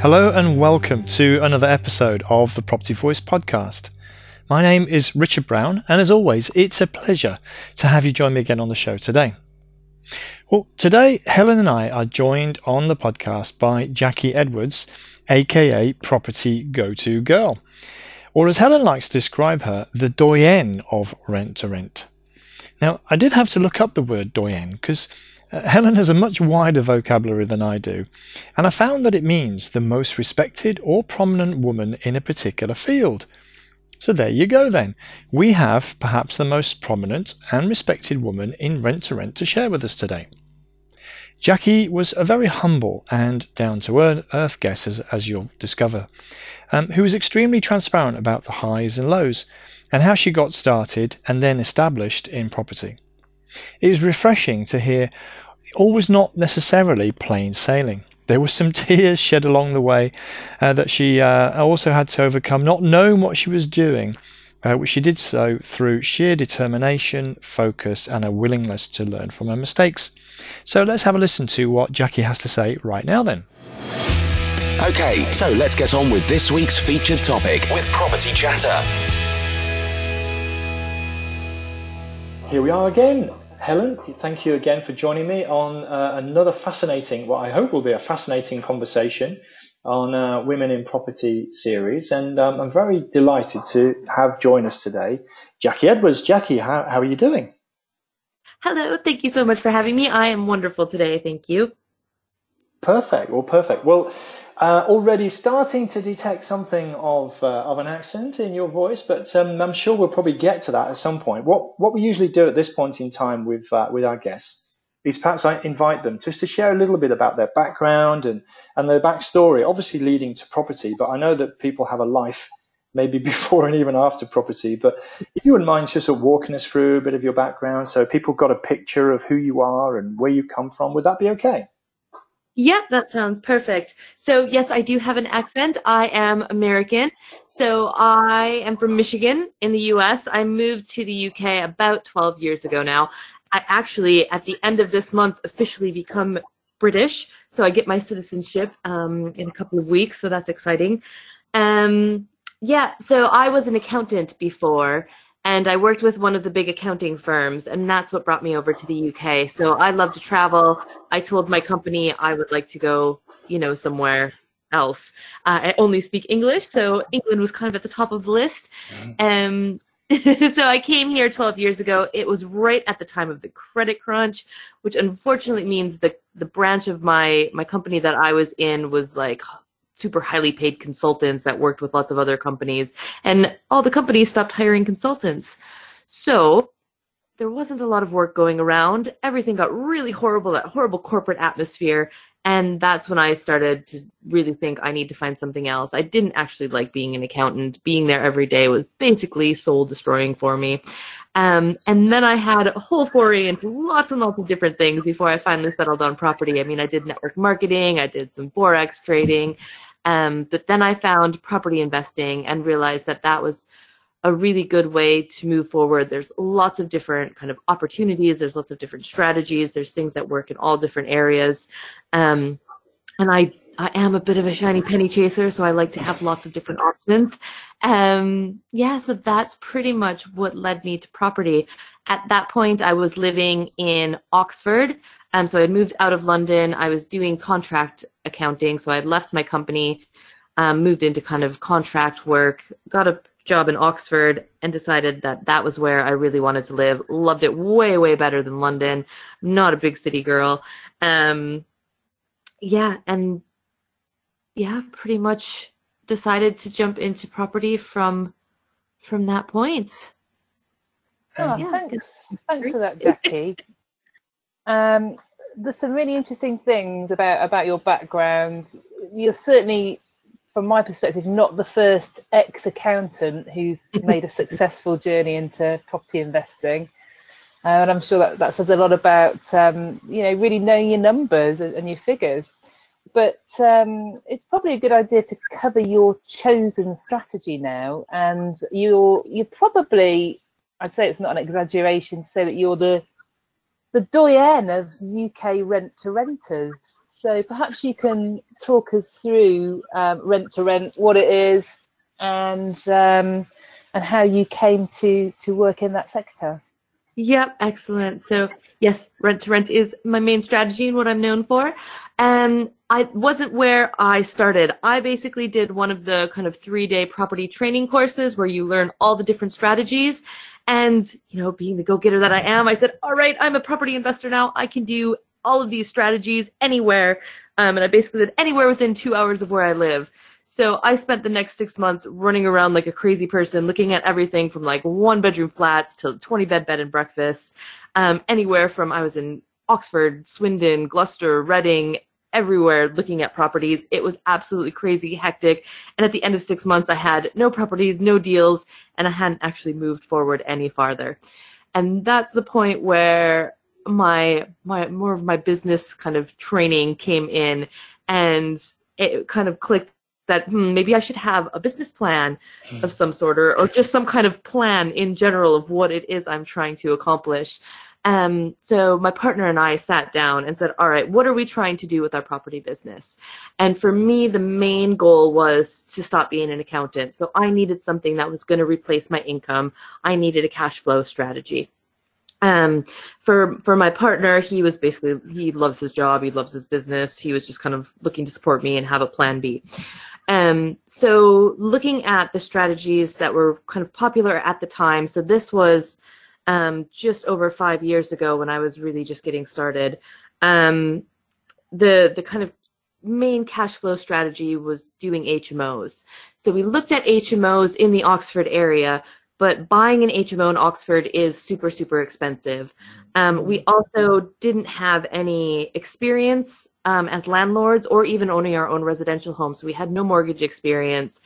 Hello and welcome to another episode of the Property Voice podcast. My name is Richard Brown, and as always, it's a pleasure to have you join me again on the show today. Well, today, Helen and I are joined on the podcast by Jacquie Edwards, aka Property Go To Girl, or as Helen likes to describe her, the doyen of rent to rent. Now, I did have to look up the word doyen because uh, Helen has a much wider vocabulary than I do, and I found that it means the most respected or prominent woman in a particular field. So there you go then. We have perhaps the most prominent and respected woman in rent to rent to share with us today. Jacquie was a very humble and down to earth guest, as, as you'll discover, um, who was extremely transparent about the highs and lows and how she got started and then established in property. It is refreshing to hear all was not necessarily plain sailing. There were some tears shed along the way uh, that she uh, also had to overcome, not knowing what she was doing, uh, which she did so through sheer determination, focus, and a willingness to learn from her mistakes. So let's have a listen to what Jacquie has to say right now, then. Okay, so let's get on with this week's featured topic with Property Chatter. Here we are again. Helen, thank you again for joining me on uh, another fascinating, what I hope will be a fascinating conversation on uh, Women in Property series. And um, I'm very delighted to have join us today Jacquie Edwards. Jacquie, how, how are you doing? Hello, thank you so much for having me. I am wonderful today, thank you. Perfect. Well, perfect. Well, uh, already starting to detect something of uh, of an accent in your voice, but um, I'm sure we'll probably get to that at some point. What what we usually do at this point in time with uh, with our guests is perhaps I invite them just to share a little bit about their background and and their backstory, obviously leading to property. But I know that people have a life maybe before and even after property. But if you wouldn't mind just walking us through a bit of your background, so people got a picture of who you are and where you come from, would that be okay? Yep, that sounds perfect. So yes, I do have an accent. I am American. So I am from Michigan in the US. I moved to the UK about 12 years ago now. I actually, at the end of this month, officially become British. So I get my citizenship um, in a couple of weeks. So that's exciting. Um, yeah, so I was an accountant before and I worked with one of the big accounting firms, and that's what brought me over to the UK. So I love to travel. I told my company I would like to go, you know, somewhere else. Uh, I only speak English, so England was kind of at the top of the list. Um, so I came here 12 years ago. It was right at the time of the credit crunch, which unfortunately means the the branch of my my company that I was in was like super highly paid consultants that worked with lots of other companies and all the companies stopped hiring consultants. So there wasn't a lot of work going around. Everything got really horrible that horrible corporate atmosphere and that's when i started to really think i need to find something else. I didn't actually like being an accountant. Being there every day was basically soul destroying for me. Um, and then I had a whole foray into lots and lots of different things before I finally settled on property. I mean, I did network marketing, I did some forex trading, um, but then I found property investing and realized that that was a really good way to move forward. There's lots of different kind of opportunities. There's lots of different strategies. There's things that work in all different areas. Um, and I, I am a bit of a shiny penny chaser, so I like to have lots of different options. Um, yeah, so that's pretty much what led me to property. At that point, I was living in Oxford. Um, so I had moved out of London. I was doing contract accounting. So I had left my company, um, moved into kind of contract work, got a job in Oxford, and decided that that was where I really wanted to live. Loved it way, way better than London. Not a big city girl. Um, yeah, and yeah, pretty much decided to jump into property from from that point. Oh, yeah. thanks, thanks for that, Jacquie. Um, there's some really interesting things about about your background. You're certainly from my perspective, not the first ex accountant who's made a successful journey into property investing. Uh, and I'm sure that, that says a lot about, um, you know, really knowing your numbers and, and your figures. But um, it's probably a good idea to cover your chosen strategy now. And you're, you're probably, I'd say it's not an exaggeration to say that you're the, the doyen of UK rent to renters. So perhaps you can talk us through um, rent to rent, what it is, and um, and how you came to to work in that sector. Yep, excellent. So yes, rent to rent is my main strategy and what I'm known for. And I wasn't where I started. I basically did one of the kind of three day property training courses where you learn all the different strategies. And, you know, being the go getter that I am, I said, all right, I'm a property investor now. I can do all of these strategies anywhere. Um, and I basically did anywhere within two hours of where I live. So I spent the next six months running around like a crazy person, looking at everything from like one bedroom flats to 20 bed bed and breakfasts, um, anywhere from I was in Oxford, Swindon, Gloucester, Reading, everywhere looking at properties. It was absolutely crazy, hectic. And at the end of six months, I had no properties, no deals, and I hadn't actually moved forward any farther. And that's the point where my my more of my business kind of training came in and it kind of clicked that hmm, maybe I should have a business plan of some sort or, or just some kind of plan in general of what it is I'm trying to accomplish. Um, so my partner and I sat down and said, all right, what are we trying to do with our property business? And for me, the main goal was to stop being an accountant. So I needed something that was going to replace my income. I needed a cash flow strategy um for for my partner he was basically he loves his job he loves his business he was just kind of looking to support me and have a plan b um so looking at the strategies that were kind of popular at the time so this was um just over five years ago when i was really just getting started um the the kind of main cash flow strategy was doing HMOs. So we looked at HMOs in the Oxford area, but buying an HMO in Oxford is super, super expensive. Um, we also didn't have any experience um, as landlords or even owning our own residential home. So we had no mortgage experience,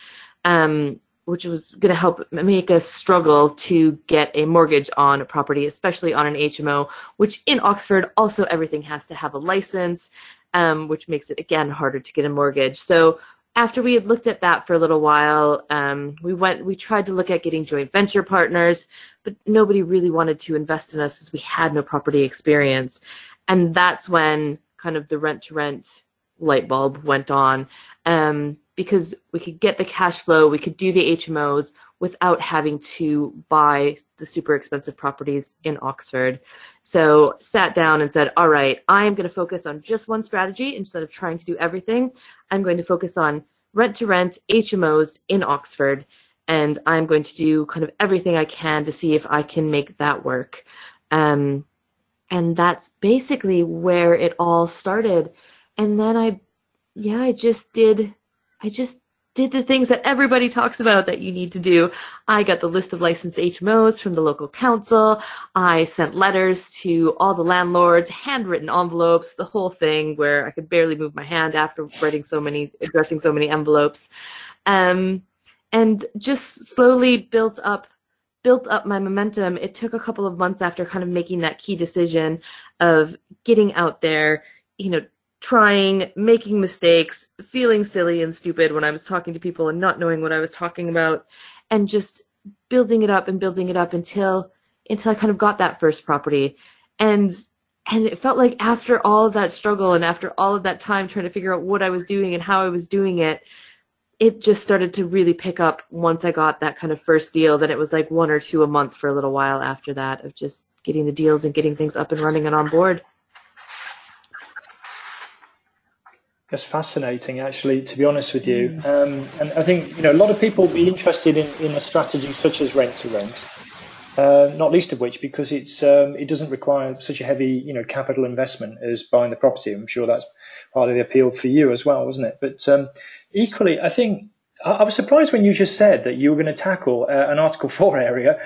um, which was going to help make us struggle to get a mortgage on a property, especially on an HMO, which in Oxford also everything has to have a license, um, which makes it again harder to get a mortgage. So after we had looked at that for a little while, um, we went, we tried to look at getting joint venture partners, but nobody really wanted to invest in us as we had no property experience. And that's when kind of the rent to rent light bulb went on. Um, because we could get the cash flow, we could do the HMOs without having to buy the super expensive properties in Oxford. So sat down and said, all right, I am going to focus on just one strategy instead of trying to do everything. I'm going to focus on rent to rent HMOs in Oxford. And I'm going to do kind of everything I can to see if I can make that work. Um, and that's basically where it all started. And then I, yeah, I just did I just did the things that everybody talks about that you need to do. I got the list of licensed HMOs from the local council. I sent letters to all the landlords, handwritten envelopes, the whole thing where I could barely move my hand after writing so many, addressing so many envelopes. Um, and just slowly built up built up my momentum. It took a couple of months after kind of making that key decision of getting out there, you know, trying, making mistakes, feeling silly and stupid when I was talking to people and not knowing what I was talking about, and just building it up and building it up until until I kind of got that first property. And and it felt like after all of that struggle and after all of that time trying to figure out what I was doing and how I was doing it, it just started to really pick up once I got that kind of first deal. Then it was like one or two a month for a little while after that of just getting the deals and getting things up and running and on board. That's fascinating, actually, to be honest with you. Mm. Um, and I think you know a lot of people will be interested in, in a strategy such as rent to rent, uh, not least of which because it's um, it doesn't require such a heavy you know capital investment as buying the property. I'm sure that's part of the appeal for you as well, wasn't it? But um, equally, I think I was surprised when you just said that you were going to tackle uh, an Article 4 area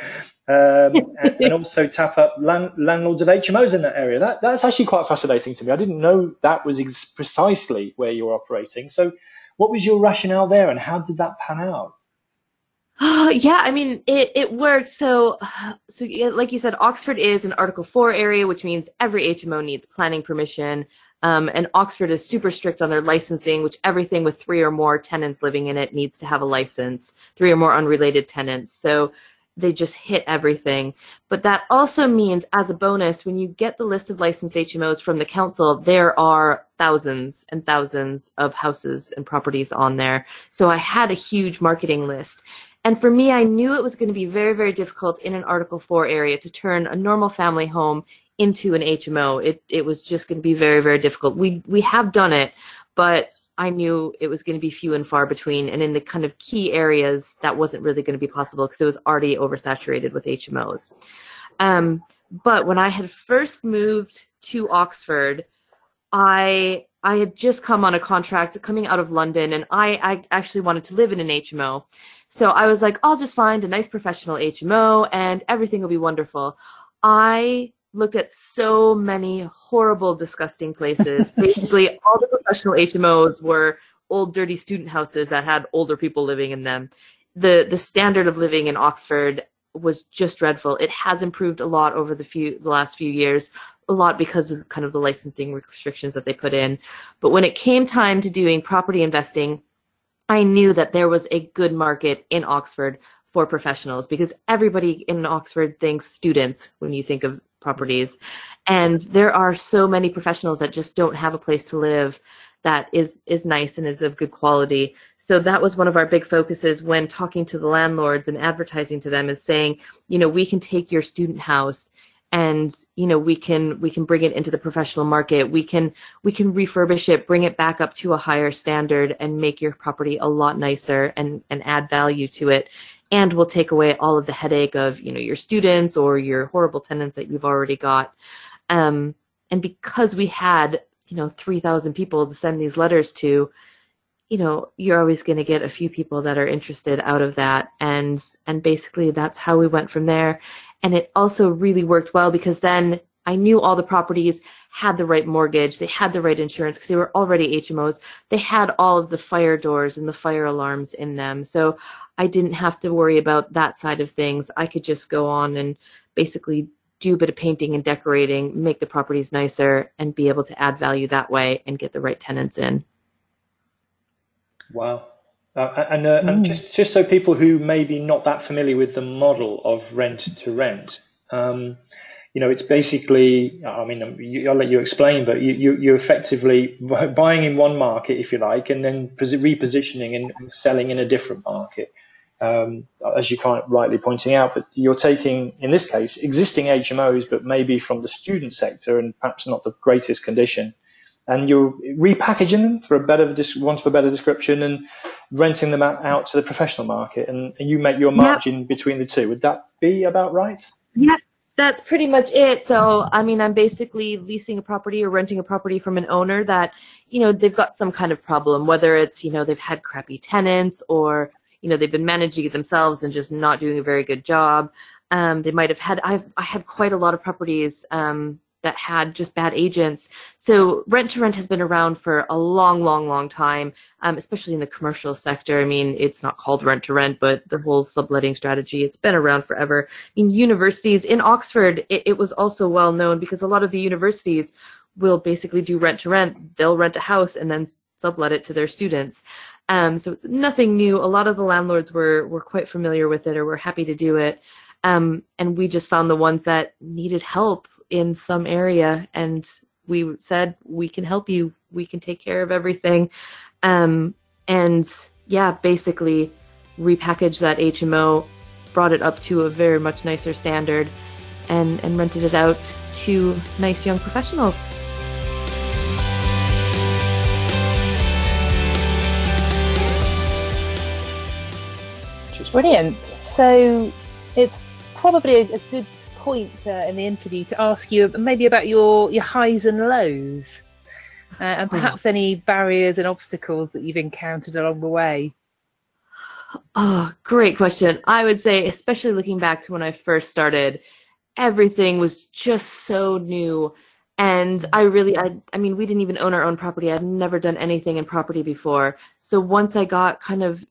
um, and, and, also tap up land, landlords of HMOs in that area. That, that's actually quite fascinating to me. I didn't know that was ex- precisely where you were operating. So, what was your rationale there, and how did that pan out? Oh, yeah, I mean, it, it worked. So, so like you said, Oxford is an Article 4 area, which means every HMO needs planning permission. Um, and Oxford is super strict on their licensing, which everything with three or more tenants living in it needs to have a license, three or more unrelated tenants. So they just hit everything. But that also means, as a bonus, when you get the list of licensed HMOs from the council, there are thousands and thousands of houses and properties on there. So I had a huge marketing list. And for me, I knew it was going to be very, very difficult in an Article 4 area to turn a normal family home into an HMO. It, it was just going to be very, very difficult. We, we have done it, but I knew it was going to be few and far between. And in the kind of key areas, that wasn't really going to be possible because it was already oversaturated with HMOs. Um, but when I had first moved to Oxford, I I had just come on a contract coming out of London, and I, I actually wanted to live in an HMO. So I was like, I'll just find a nice professional HMO, and everything will be wonderful. I looked at so many horrible, disgusting places. Basically, all the professional HMOs were old, dirty student houses that had older people living in them. The the standard of living in Oxford was just dreadful. It has improved a lot over the few the last few years, a lot because of kind of the licensing restrictions that they put in. But when it came time to doing property investing, I knew that there was a good market in Oxford for professionals because everybody in Oxford thinks students when you think of properties. And there are so many professionals that just don't have a place to live that is is nice and is of good quality. So that was one of our big focuses when talking to the landlords and advertising to them is saying, you know, we can take your student house and you know we can we can bring it into the professional market we can we can refurbish it bring it back up to a higher standard and make your property a lot nicer and and add value to it and will take away all of the headache of you know your students or your horrible tenants that you've already got um, and because we had you know 3000 people to send these letters to you know you're always going to get a few people that are interested out of that and and basically that's how we went from there and it also really worked well because then I knew all the properties had the right mortgage, they had the right insurance because they were already HMOs. They had all of the fire doors and the fire alarms in them. So I didn't have to worry about that side of things. I could just go on and basically do a bit of painting and decorating, make the properties nicer, and be able to add value that way and get the right tenants in. Wow. Uh, and, uh, mm. and just, just so people who may be not that familiar with the model of rent to rent, um, you know, it's basically, I mean, um, I'll let you explain, but you, you, are effectively buying in one market, if you like, and then repositioning and selling in a different market, um, as you of rightly pointing out. But you're taking, in this case, existing HMOs, but maybe from the student sector and perhaps not the greatest condition, and you're repackaging them for a better, want for a better description, and renting them out to the professional market, and, and you make your margin yep. between the two. Would that be about right? Yeah, that's pretty much it. So, I mean, I'm basically leasing a property or renting a property from an owner that, you know, they've got some kind of problem, whether it's, you know, they've had crappy tenants or, you know, they've been managing it themselves and just not doing a very good job. Um, they might have had, I've, I had quite a lot of properties, um, that had just bad agents. So rent to rent has been around for a long, long, long time, um, especially in the commercial sector. I mean, it's not called rent to rent, but the whole subletting strategy, it's been around forever. I mean, universities in Oxford, it, it was also well known because a lot of the universities will basically do rent to rent. They'll rent a house and then sublet it to their students. Um, so it's nothing new. A lot of the landlords were were quite familiar with it or were happy to do it. Um, and we just found the ones that needed help in some area and we said we can help you we can take care of everything um, and yeah basically repackaged that hmo brought it up to a very much nicer standard and and rented it out to nice young professionals brilliant so it's probably a, good point uh, in the interview to ask you maybe about your your highs and lows, uh, and hmm. perhaps any barriers and obstacles that you've encountered along the way. Oh, great question. I would say, especially looking back to when I first started, everything was just so new. And I really, I, I mean, we didn't even own our own property. I'd never done anything in property before. So once I got kind of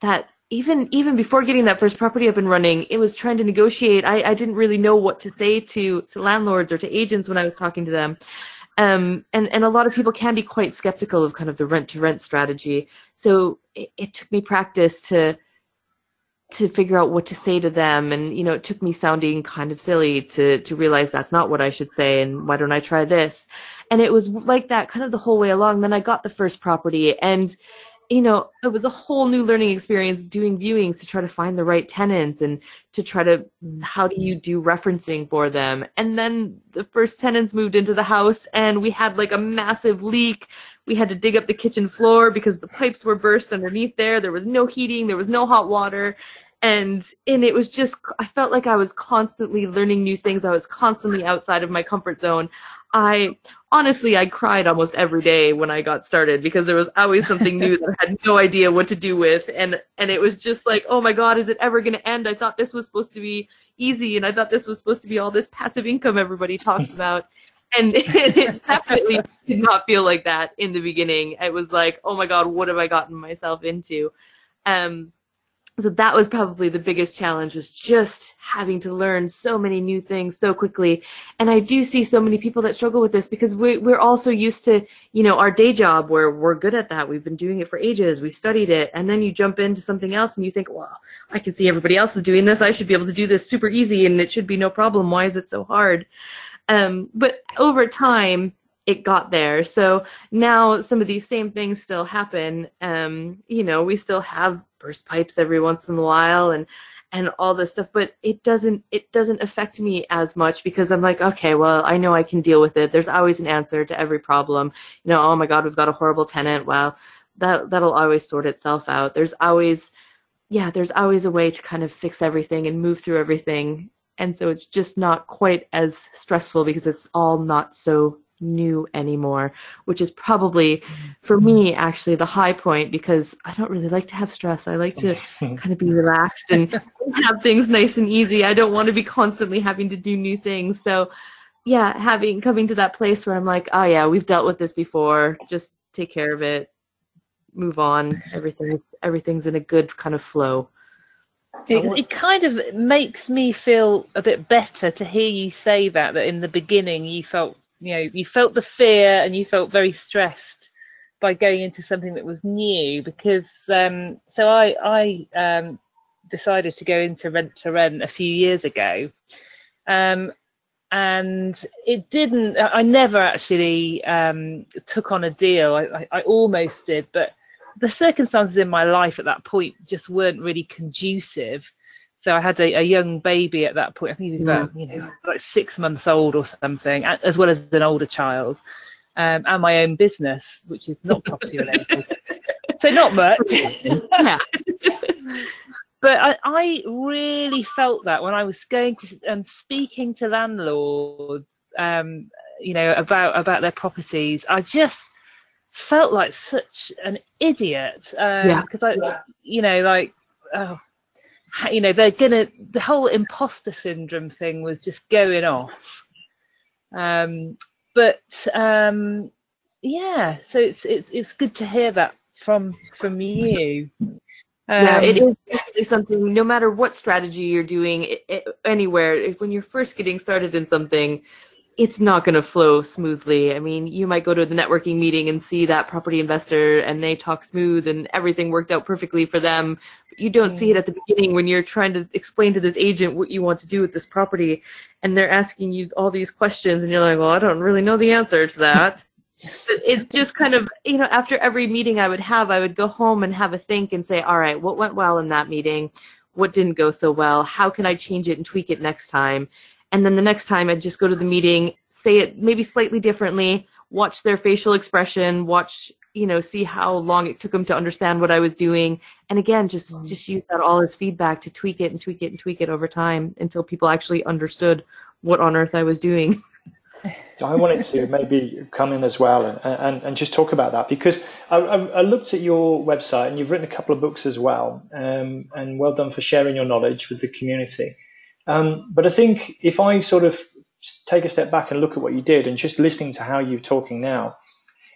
that, even even before getting that first property up and running, it was trying to negotiate. I, I didn't really know what to say to to landlords or to agents when I was talking to them. Um, and and a lot of people can be quite skeptical of kind of the rent to rent strategy. So it, it took me practice to to figure out what to say to them and you know it took me sounding kind of silly to to realize that's not what I should say and why don't I try this and it was like that kind of the whole way along then I got the first property and you know, it was a whole new learning experience doing viewings to try to find the right tenants and to try to, how do you do referencing for them? And then the first tenants moved into the house and we had like a massive leak. We had to dig up the kitchen floor because the pipes were burst underneath there. There was no heating, there was no hot water and and it was just i felt like i was constantly learning new things i was constantly outside of my comfort zone i honestly i cried almost every day when i got started because there was always something new that i had no idea what to do with. And and it was just like oh my god is it ever going to end? I thought this was supposed to be easy and i thought this was supposed to be all this passive income everybody talks about. And it definitely did not feel like that in the beginning. It was like oh my god what have i gotten myself into? Um so that was probably the biggest challenge was just having to learn so many new things so quickly. And i do see so many people that struggle with this because we, we're also used to you know our day job where we're good at that. We've been doing it for ages. We studied it. And then you jump into something else and you think well i can see everybody else is doing this. I should be able to do this super easy and it should be no problem. Why is it so hard? Um, but over time it got there. So now some of these same things still happen. Um, you know, we still have burst pipes every once in a while and and all this stuff, but it doesn't it doesn't affect me as much because I'm like, okay, well, I know I can deal with it. There's always an answer to every problem. You know, oh my god, we've got a horrible tenant. Well, that that'll always sort itself out. There's always yeah, there's always a way to kind of fix everything and move through everything. And so it's just not quite as stressful because it's all not so new anymore, which is probably mm-hmm. for me actually the high point because I don't really like to have stress. I like to kind of be relaxed and have things nice and easy. I don't want to be constantly having to do new things. So yeah, having coming to that place where I'm like, oh yeah, we've dealt with this before. Just take care of it. Move on. Everything everything's in a good kind of flow. It, it, kind of makes me feel a bit better to hear you say that that in the beginning you felt you know you felt the fear and you felt very stressed by going into something that was new because um, so I I um, decided to go into rent to rent a few years ago, um, and it didn't. I never actually um, took on a deal. I, I, I, almost did, but the circumstances in my life at that point just weren't really conducive so I had a, a, young baby at that point. I think he was about, you know, like six months old or something, as well as an older child, um, and my own business, which is not property related. so not much. yeah. but I, I, really felt that when I was going to and speaking to landlords, um, you know, about about their properties, I just felt like such an idiot because um, yeah. I, you know, like oh you know they're gonna the whole imposter syndrome thing was just going off. Um but um yeah so it's it's it's good to hear that from from you. Um, yeah it is definitely something no matter what strategy you're doing it, it, anywhere if when you're first getting started in something it's not going to flow smoothly. I mean, you might go to the networking meeting and see that property investor and they talk smooth and everything worked out perfectly for them. But you don't see it at the beginning when you're trying to explain to this agent what you want to do with this property and they're asking you all these questions and you're like, well, I don't really know the answer to that. it's just kind of, you know, after every meeting I would have, I would go home and have a think and say, all right, what went well in that meeting? What didn't go so well? How can I change it and tweak it next time? And then the next time I'd just go to the meeting, say it maybe slightly differently, watch their facial expression, watch you know see how long it took them to understand what I was doing, and again just mm. just use that all as feedback to tweak it and tweak it and tweak it over time until people actually understood what on earth I was doing. I wanted to maybe come in as well and, and, and just talk about that because I, I, looked at your website and you've written a couple of books as well. Um, and well done for sharing your knowledge with the community. Um, but I think if I sort of take a step back and look at what you did, and just listening to how you're talking now,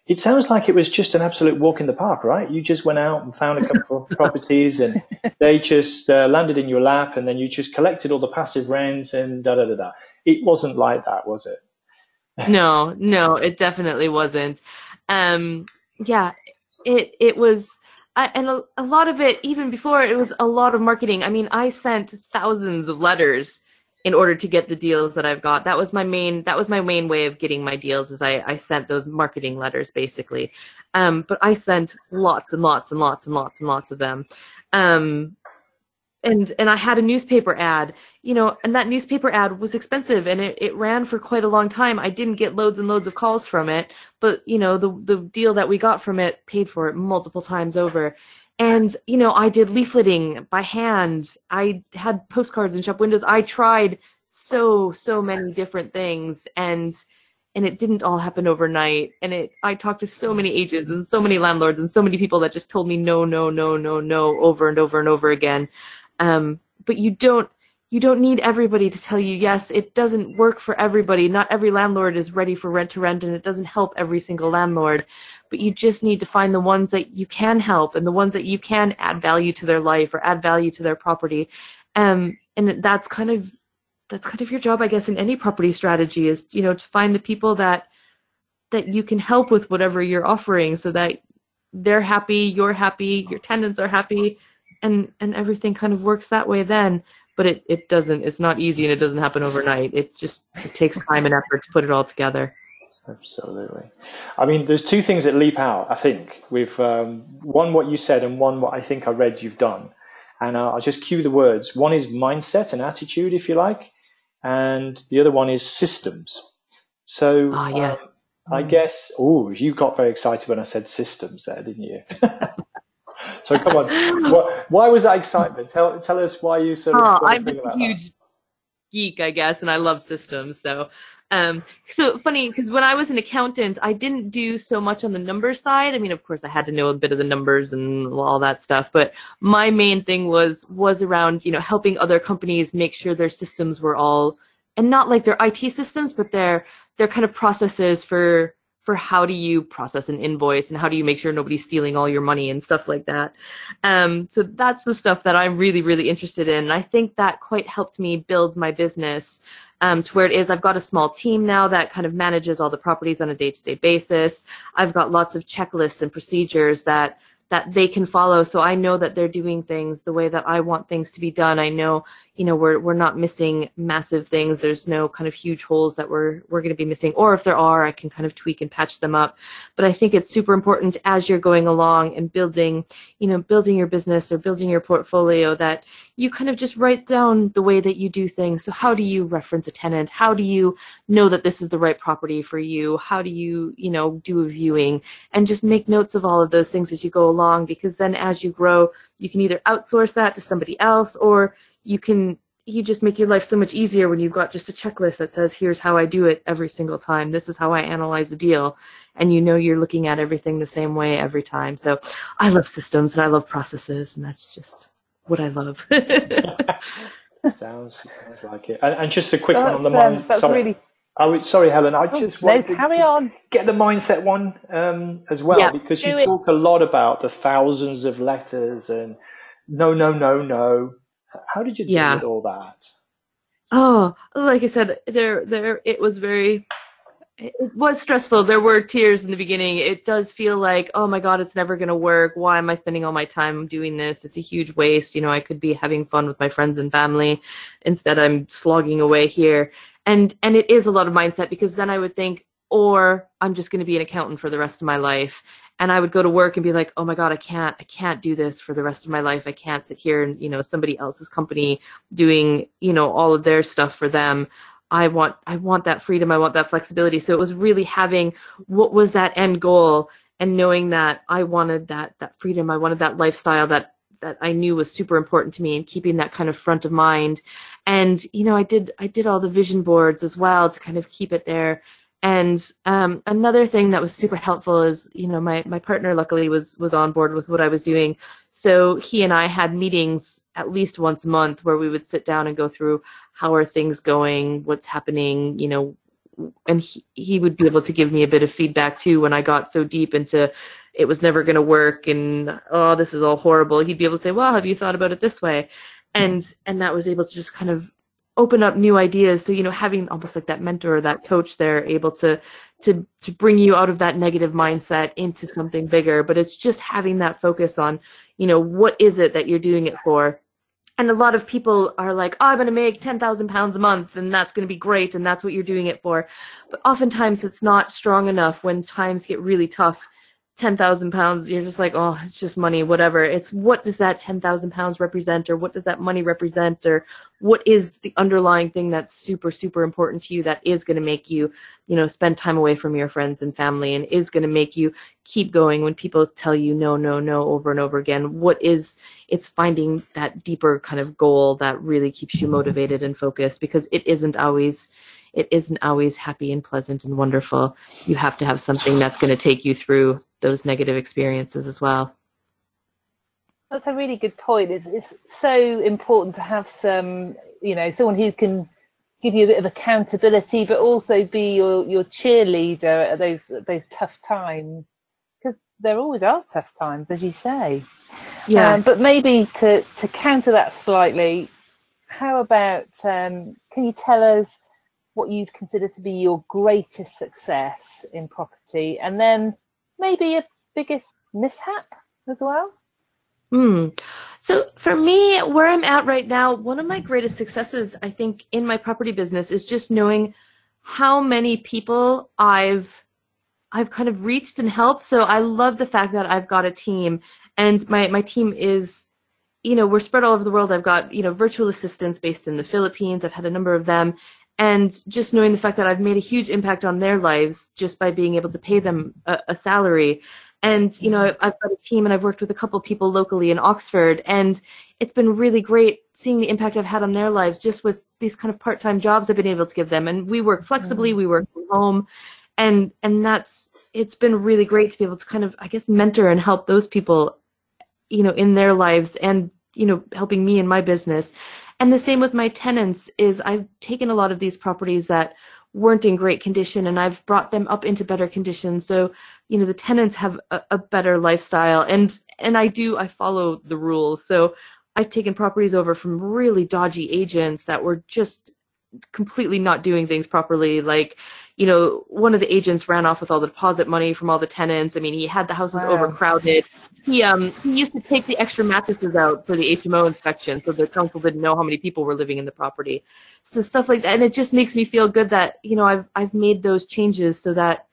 it sounds like it was just an absolute walk in the park, right? You just went out and found a couple of properties, and they just uh, landed in your lap, and then you just collected all the passive rents and da da da da. It wasn't like that, was it? no, no, it definitely wasn't. Um, yeah, it it was. I, and a, a lot of it, even before, it was a lot of marketing. I mean, I sent thousands of letters in order to get the deals that I've got. That was my main that was my main way of getting my deals is I, I sent those marketing letters basically. Um, but I sent lots and lots and lots and lots and lots of them. Um, and and I had a newspaper ad, you know, and that newspaper ad was expensive and it, it ran for quite a long time. I didn't get loads and loads of calls from it, but you know, the the deal that we got from it paid for it multiple times over. And, you know, I did leafleting by hand. I had postcards in shop windows. I tried so, so many different things and and it didn't all happen overnight. And it I talked to so many agents and so many landlords and so many people that just told me no, no, no, no, no over and over and over again. Um, but you don't you don't need everybody to tell you yes it doesn't work for everybody. Not every landlord is ready for rent to rent and it doesn't help every single landlord. But you just need to find the ones that you can help and the ones that you can add value to their life or add value to their property. Um, and that's kind of that's kind of your job i guess in any property strategy is you know to find the people that that you can help with whatever you're offering so that they're happy you're happy your tenants are happy and and everything kind of works that way then but it, it doesn't it's not easy and it doesn't happen overnight. It just it takes time and effort to put it all together. Absolutely. I mean there's two things that leap out i think with um, one what you said and one what i think i read you've done. And i'll just cue the words. One is mindset and attitude if you like and the other one is systems. So oh, yes. Um, i guess oh you got very excited when i said systems there didn't you So come on, why, why, was that excitement? Tell tell us why you sort of. Oh, I'm a huge that. geek, I guess, and I love systems. So, um, so funny because when I was an accountant, I didn't do so much on the numbers side. I mean, of course, I had to know a bit of the numbers and all that stuff, but my main thing was was around you know helping other companies make sure their systems were all and not like their IT systems, but their their kind of processes for for how do you process an invoice and how do you make sure nobody's stealing all your money and stuff like that. Um, so that's the stuff that I'm really, really interested in. And I think that quite helped me build my business um, to where it is. I've got a small team now that kind of manages all the properties on a day to day basis. I've got lots of checklists and procedures that that they can follow so i know that they're doing things the way that i want things to be done i know you know we're we're not missing massive things. There's no kind of huge holes that we're we're going to be missing. Or if there are i can kind of tweak and patch them up. But i think it's super important as you're going along and building you know building your business or building your portfolio that you kind of just write down the way that you do things. So how do you reference a tenant? How do you know that this is the right property for you? How do you you know do a viewing? And just make notes of all of those things as you go along because then as you grow you can either outsource that to somebody else or you can you just make your life so much easier when you've got just a checklist that says here's how I do it every single time. This is how I analyze a deal and you know you're looking at everything the same way every time. So I love systems and I love processes and that's just what I love. sounds sounds like it. And, and just a quick that's, one on the mind. Um, sorry. Really... I would, sorry, Helen. I oh, just oh, want to carry on. get the mindset one um, as well yeah, because you it. talk a lot about the thousands of letters and no, no, no, no how did you deal yeah. with all that? Oh, like I said, there, there, it was very, it was stressful. There were tears in the beginning. It does feel like, oh my God, it's never going to work. Why am I spending all my time doing this? It's a huge waste. You know, I could be having fun with my friends and family. Instead, I'm slogging away here. And, and it is a lot of mindset because then I would think, or I'm just going to be an accountant for the rest of my life and I would go to work and be like, "Oh my god, I can't I can't do this for the rest of my life. I can't sit here and, you know, somebody else's company doing, you know, all of their stuff for them." I want I want that freedom, I want that flexibility. So it was really having what was that end goal and knowing that I wanted that that freedom, I wanted that lifestyle that that I knew was super important to me and keeping that kind of front of mind. And you know, I did I did all the vision boards as well to kind of keep it there And um, another thing that was super helpful is, you know, my, my partner luckily was was on board with what I was doing. So he and I had meetings at least once a month where we would sit down and go through how are things going, what's happening, you know, and he, he would be able to give me a bit of feedback too when I got so deep into it was never going to work and oh this is all horrible he'd be able to say well have you thought about it this way and and that was able to just kind of open up new ideas so you know having almost like that mentor or that coach there able to to to bring you out of that negative mindset into something bigger but it's just having that focus on you know what is it that you're doing it for and a lot of people are like, oh, I'm going to make 10,000 pounds a month and that's going to be great. And that's what you're doing it for. But oftentimes it's not strong enough when times get really tough 10,000 pounds, you're just like, oh, it's just money, whatever. It's what does that 10,000 pounds represent, or what does that money represent, or what is the underlying thing that's super, super important to you that is going to make you, you know, spend time away from your friends and family and is going to make you keep going when people tell you no, no, no over and over again. What is, it's finding that deeper kind of goal that really keeps you motivated and focused because it isn't always, it isn't always happy and pleasant and wonderful. You have to have something that's going to take you through those negative experiences as well. That's a really good point. It's, it's so important to have some, you know, someone who can give you a bit of accountability, but also be your, your cheerleader at those those tough times, because there always are tough times, as you say. Yeah. Um, but maybe to to counter that slightly, how about um, can you tell us what you'd consider to be your greatest success in property, and then maybe a biggest mishap as well? Hmm. So for me, where I'm at right now, one of my greatest successes, I think, in my property business is just knowing how many people I've I've kind of reached and helped. So I love the fact that I've got a team, and my my team is, you know, we're spread all over the world. I've got you know virtual assistants based in the Philippines. I've had a number of them, and just knowing the fact that I've made a huge impact on their lives just by being able to pay them a, a salary. And you know, I've got a team, and I've worked with a couple of people locally in Oxford, and it's been really great seeing the impact I've had on their lives just with these kind of part-time jobs I've been able to give them. And we work flexibly, mm-hmm. we work from home, and and that's it's been really great to be able to kind of I guess mentor and help those people, you know, in their lives and you know helping me in my business and the same with my tenants is I've taken a lot of these properties that weren't in great condition and I've brought them up into better condition. So, you know, the tenants have a, a better lifestyle and and I do I follow the rules. So I've taken properties over from really dodgy agents that were just completely not doing things properly. Like, you know, one of the agents ran off with all the deposit money from all the tenants. I mean, he had the houses wow. overcrowded. He um he used to take the extra mattresses out for the HMO inspection, so the council didn't know how many people were living in the property. So stuff like that, and it just makes me feel good that you know I've I've made those changes so that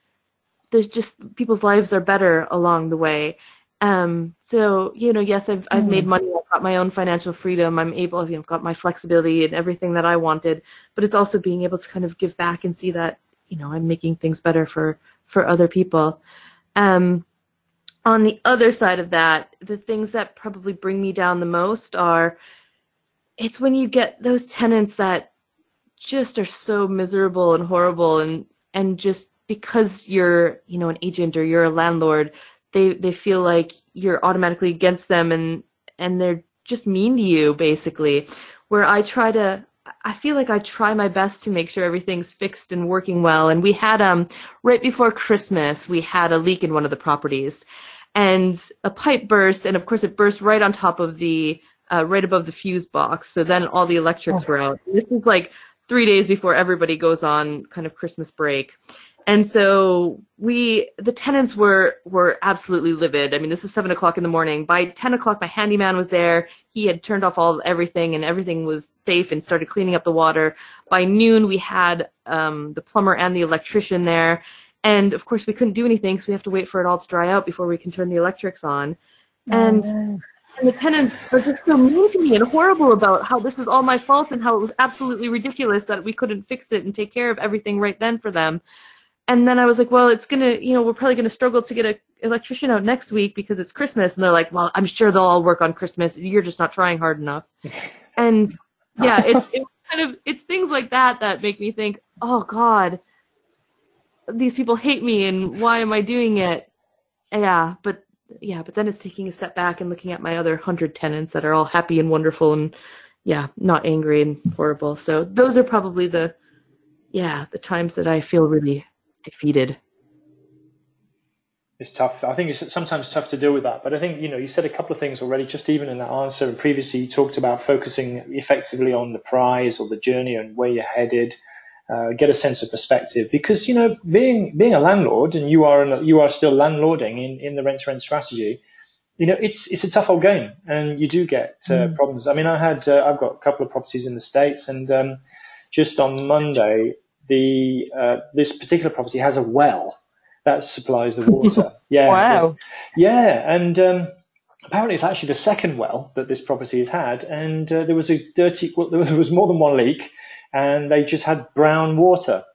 there's just people's lives are better along the way. Um, so you know, yes, I've I've made mm. money. I've got my own financial freedom. I'm able, you know, I've got my flexibility and everything that I wanted. But it's also being able to kind of give back and see that you know I'm making things better for for other people. Um, on the other side of that, the things that probably bring me down the most are it's when you get those tenants that just are so miserable and horrible and and just because you're you know an agent or you're a landlord they they feel like you're automatically against them and and they're just mean to you basically where i try to i feel like i try my best to make sure everything's fixed and working well. And we had um right before christmas we had a leak in one of the properties. And a pipe burst and of course it burst right on top of the uh, right above the fuse box. So then all the electrics were out. This is like three days before everybody goes on kind of christmas break and so we, the tenants were were absolutely livid. I mean, this is seven o'clock in the morning. By ten o'clock, my handyman was there. He had turned off all everything, and everything was safe, and started cleaning up the water. By noon, we had um, the plumber and the electrician there, and of course, we couldn't do anything, so we have to wait for it all to dry out before we can turn the electrics on. And and the tenants are just so mean to me and horrible about how this is all my fault and how it was absolutely ridiculous that we couldn't fix it and take care of everything right then for them and then I was like, well, it's gonna, you know, we're probably gonna struggle to get an electrician out next week because it's Christmas. And they're like, well, I'm sure they'll all work on Christmas. You're just not trying hard enough. and yeah, it's, it's kind of, it's things like that that make me think, oh God, these people hate me and why am I doing it? Yeah, but yeah, but then it's taking a step back and looking at my other hundred tenants that are all happy and wonderful and yeah, not angry and horrible. So those are probably the yeah, the times that I feel really defeated. It's tough. I think it's sometimes tough to deal with that. But I think, you know, you said a couple of things already, just even in that answer. And previously, you talked about focusing effectively on the prize or the journey and where you're headed. Uh, get a sense of perspective because you know being being a landlord and you are an, you are still landlording in, in the rent to rent strategy you know it's it's a tough old game and you do get uh, mm. problems i mean i had uh, i've got a couple of properties in the states and um, just on monday the uh, this particular property has a well that supplies the water. Yeah. wow. Yeah, and um, apparently it's actually the second well that this property has had, and uh, there was a dirty. Well, there was more than one leak, and they just had brown water.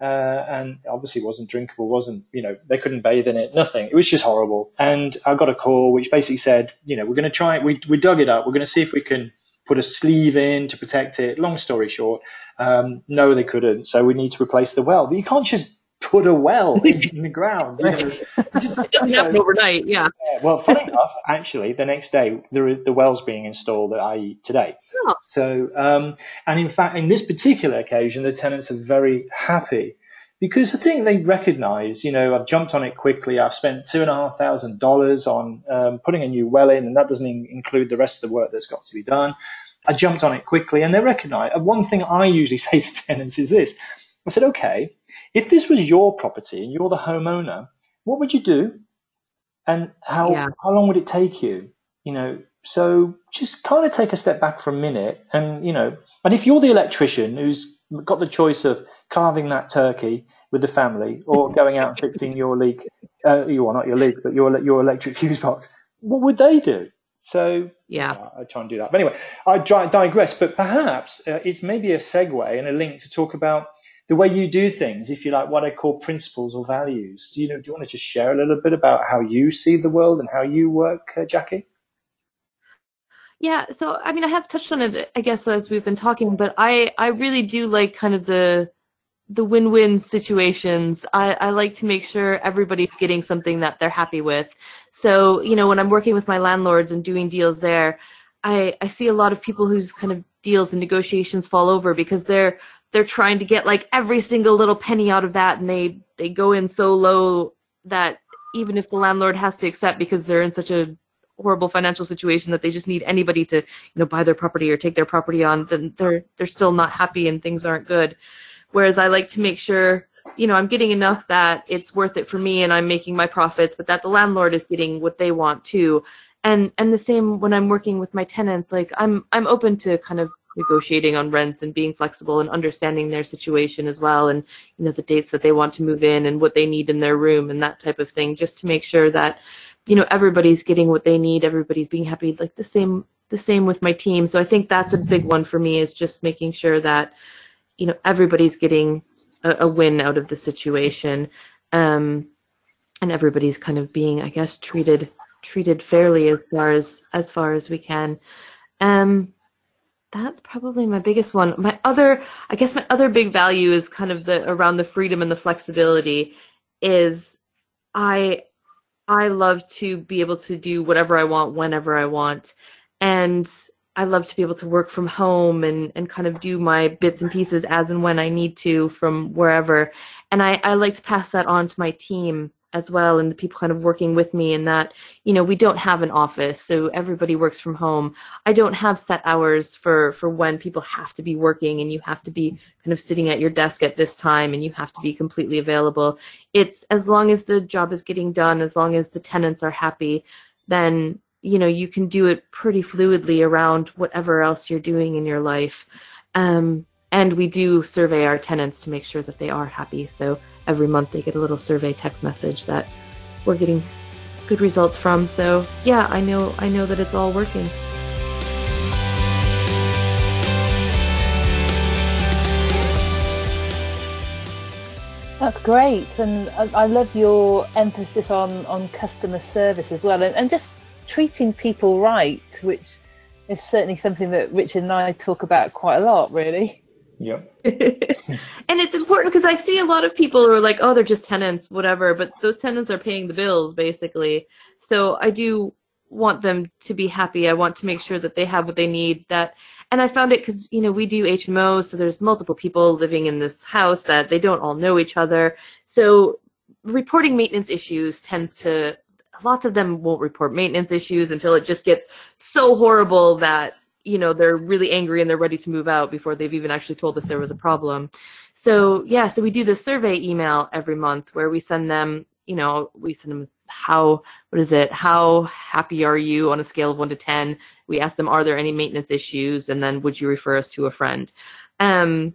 Uh, and obviously wasn't drinkable, wasn't, you know, they couldn't bathe in it, nothing. It was just horrible. And I got a call which basically said, you know, we're going to try it. We, we dug it up. We're going to see if we can put a sleeve in to protect it. Long story short, um, no, they couldn't. So we need to replace the well. But you can't just put a well in the ground. You know, just, you know, overnight, yeah. yeah. Well, funny enough, actually, the next day the the well's being installed, i.e., today. Oh. So, um, and in fact, in this particular occasion, the tenants are very happy because I think they recognise, you know, I've jumped on it quickly. I've spent two and a half thousand dollars on um, putting a new well in, and that doesn't include the rest of the work that's got to be done. I jumped on it quickly, and they recognise. One thing I usually say to tenants is this: I said, okay, if this was your property and you're the homeowner, what would you do? And how yeah. how long would it take you? You know, so just kind of take a step back for a minute and you know, and if you're the electrician who's got the choice of carving that turkey with the family or going out and fixing your leak, uh, you are not your leak, but your your electric fuse box, what would they do? So yeah, uh, I try and do that. But anyway, I digress. But perhaps uh, it's maybe a segue and a link to talk about the way you do things, if you like, what I call principles or values. Do you know? Do you want to just share a little bit about how you see the world and how you work, uh, Jacquie? Yeah, so I mean, I have touched on it, I guess, as we've been talking, but I I really do like kind of the the win-win situations. I, I like to make sure everybody's getting something that they're happy with. So, you know, when I'm working with my landlords and doing deals there, I, I see a lot of people whose kind of deals and negotiations fall over because they're they're trying to get like every single little penny out of that and they they go in so low that even if the landlord has to accept because they're in such a horrible financial situation that they just need anybody to you know buy their property or take their property on then they're they're still not happy and things aren't good whereas i like to make sure you know i'm getting enough that it's worth it for me and i'm making my profits but that the landlord is getting what they want too. And and the same when i'm working with my tenants like i'm i'm open to kind of negotiating on rents and being flexible and understanding their situation as well and you know the dates that they want to move in and what they need in their room and that type of thing just to make sure that you know everybody's getting what they need everybody's being happy like the same the same with my team. So i think that's a big one for me is just making sure that you know everybody's getting a, a win out of the situation um and everybody's kind of being i guess treated treated fairly as far as as far as we can um that's probably my biggest one. My other, I guess my other big value is kind of the around the freedom and the flexibility is I I love to be able to do whatever I want whenever I want. And I love to be able to work from home and, and kind of do my bits and pieces as and when I need to from wherever. And I, I like to pass that on to my team as well and the people kind of working with me and that you know we don't have an office so everybody works from home i don't have set hours for for when people have to be working and you have to be kind of sitting at your desk at this time and you have to be completely available it's as long as the job is getting done as long as the tenants are happy then you know you can do it pretty fluidly around whatever else you're doing in your life um, and we do survey our tenants to make sure that they are happy so every month they get a little survey text message that we're getting good results from. So yeah, I know I know that it's all working. That's great, and I, love your emphasis on on customer service as well, and, and just treating people right, which is certainly something that Richard and I talk about quite a lot, really. Yeah. and it's important because I see a lot of people who are like, oh, they're just tenants, whatever, but those tenants are paying the bills basically. So I do want them to be happy. I want to make sure that they have what they need. That, and I found it because you know we do HMO, so there's multiple people living in this house that they don't all know each other. So reporting maintenance issues tends to lots of them won't report maintenance issues until it just gets so horrible that you know they're really angry and they're ready to move out before they've even actually told us there was a problem. So yeah so we do this survey email every month where we send them you know we send them how what is it? How happy are you on a scale of 1 to 10 we ask them are there any maintenance issues? And then would you refer us to a friend? Um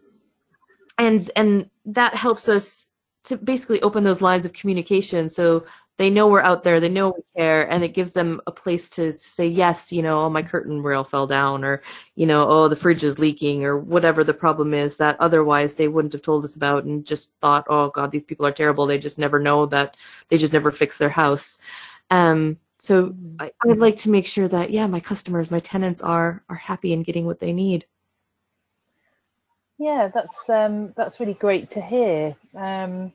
and and that helps us to basically open those lines of communication. So they know we're out there, they know we care, and it gives them a place to, to say, yes, you know, oh, my curtain rail fell down, or, you know, oh, the fridge is leaking, or whatever the problem is that otherwise they wouldn't have told us about and just thought, oh, God, these people are terrible. They just never know that they just never fix their house. Um, so mm-hmm. I, I'd like to make sure that, yeah, my customers, my tenants are are happy and getting what they need. Yeah, that's um, that's really great to hear. Um,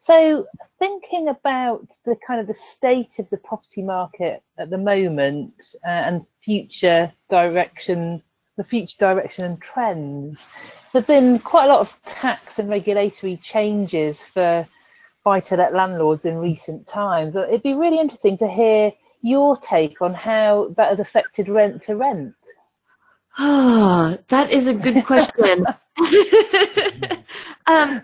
so thinking about the kind of the state of the property market at the moment uh, and future direction, the future direction and trends, there've been quite a lot of tax and regulatory changes for buy-to-let landlords in recent times. It'd be really interesting to hear your take on how that has affected rent to rent. Ah, oh, that is a good question. um,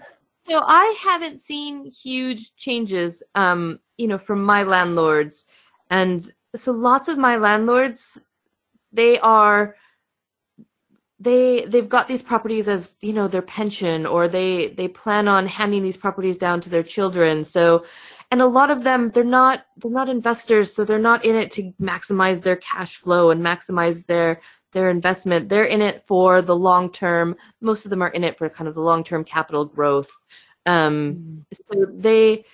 so I haven't seen huge changes, um, you know, from my landlords, and so lots of my landlords, they are, they they've got these properties as you know their pension, or they they plan on handing these properties down to their children. So, and a lot of them they're not they're not investors, so they're not in it to maximize their cash flow and maximize their their investment. They're in it for the long term. Most of them are in it for kind of the long term capital growth. Um, mm. So they,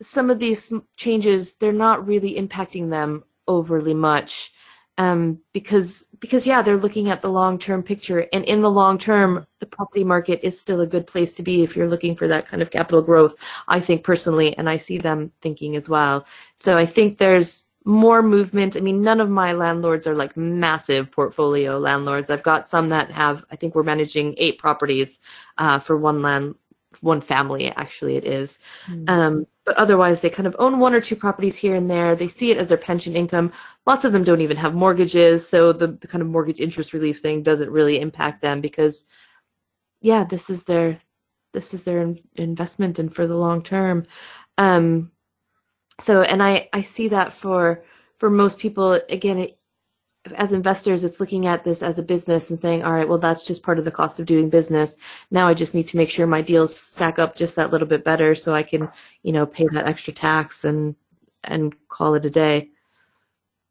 some of these changes, they're not really impacting them overly much. Um, because because yeah, they're looking at the long term picture, and in the long term, the property market is still a good place to be if you're looking for that kind of capital growth. I think personally, and I see them thinking as well. So I think there's more movement. I mean, none of my landlords are like massive portfolio landlords. I've got some that have, I think we're managing eight properties uh, for one land one family actually it is. Mm-hmm. Um, but otherwise they kind of own one or two properties here and there they see it as their pension income lots of them don't even have mortgages so the, the kind of mortgage interest relief thing doesn't really impact them because yeah this is their this is their investment and for the long term um, so and i i see that for for most people again it, as investors it's looking at this as a business and saying all right well that's just part of the cost of doing business. Now i just need to make sure my deals stack up just that little bit better so i can you know pay that extra tax and and call it a day.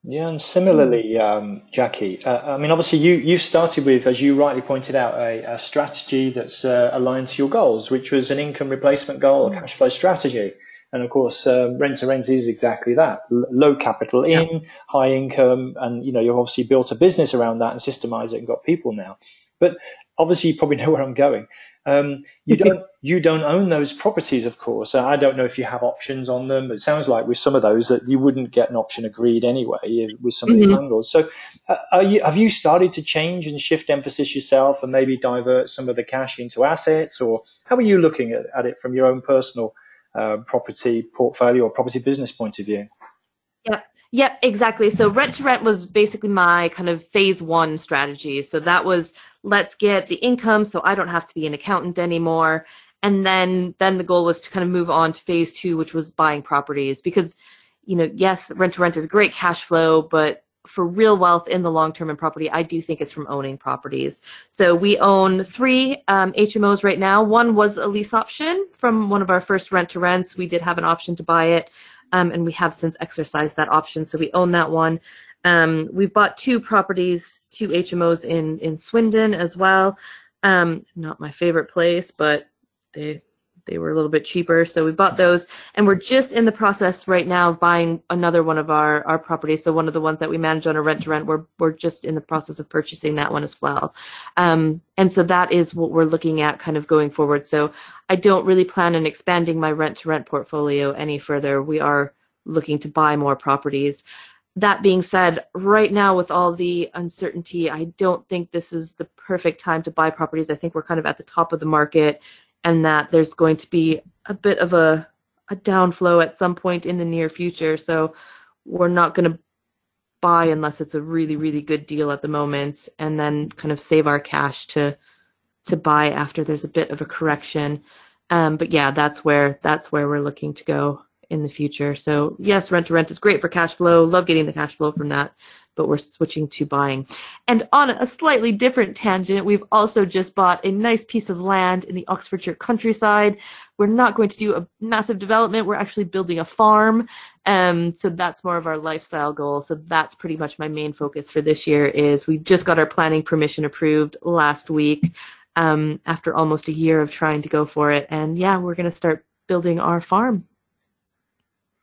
Yeah, and similarly, um, Jacquie, uh, I mean, obviously, you you started with, as you rightly pointed out, a, a strategy that's uh, aligned to your goals, which was an income replacement goal, a cash flow strategy. And of course, um, rent to rent is exactly that: L- low capital in, yeah. high income, and you know you've obviously built a business around that and systemized it and got people now. But obviously, you probably know where I'm going. Um, you don't you don't own those properties, of course. I don't know if you have options on them. It sounds like with some of those that you wouldn't get an option agreed anyway with some mm-hmm. of the landlords. So, uh, you, have you started to change and shift emphasis yourself and maybe divert some of the cash into assets, or how are you looking at, at it from your own personal uh, property portfolio or property business point of view. Yeah. Yep, exactly. So rent to rent was basically my kind of phase one strategy. So that was let's get the income so I don't have to be an accountant anymore. And then then the goal was to kind of move on to phase two, which was buying properties because, you know, yes, rent to rent is great cash flow, but for real wealth in the long term in property, I do think it's from owning properties. So we own three um, HMOs right now. One was a lease option from one of our first rent to rents. We did have an option to buy it, um, and we have since exercised that option. So we own that one. Um, we've bought two properties, two HMOs in in Swindon as well. Um, not my favorite place, but they they were a little bit cheaper, so we bought those, and we're just in the process right now of buying another one of our our properties. So one of the ones that we manage on a rent to rent, we're we're just in the process of purchasing that one as well. Um, and so that is what we're looking at, kind of going forward. So I don't really plan on expanding my rent to rent portfolio any further. We are looking to buy more properties. That being said, right now with all the uncertainty, I don't think this is the perfect time to buy properties. I think we're kind of at the top of the market and that there's going to be a bit of a, a downflow at some point in the near future. So we're not going to buy unless it's a really, really good deal at the moment and then kind of save our cash to to buy after there's a bit of a correction. Um, but yeah, that's where that's where we're looking to go in the future. So yes, rent to rent is great for cash flow. Love getting the cash flow from that but we're switching to buying. And on a slightly different tangent, we've also just bought a nice piece of land in the Oxfordshire countryside. We're not going to do a massive development. We're actually building a farm. Um, so that's more of our lifestyle goal. So that's pretty much my main focus for this year is we just got our planning permission approved last week um, after almost a year of trying to go for it. And yeah, we're going to start building our farm.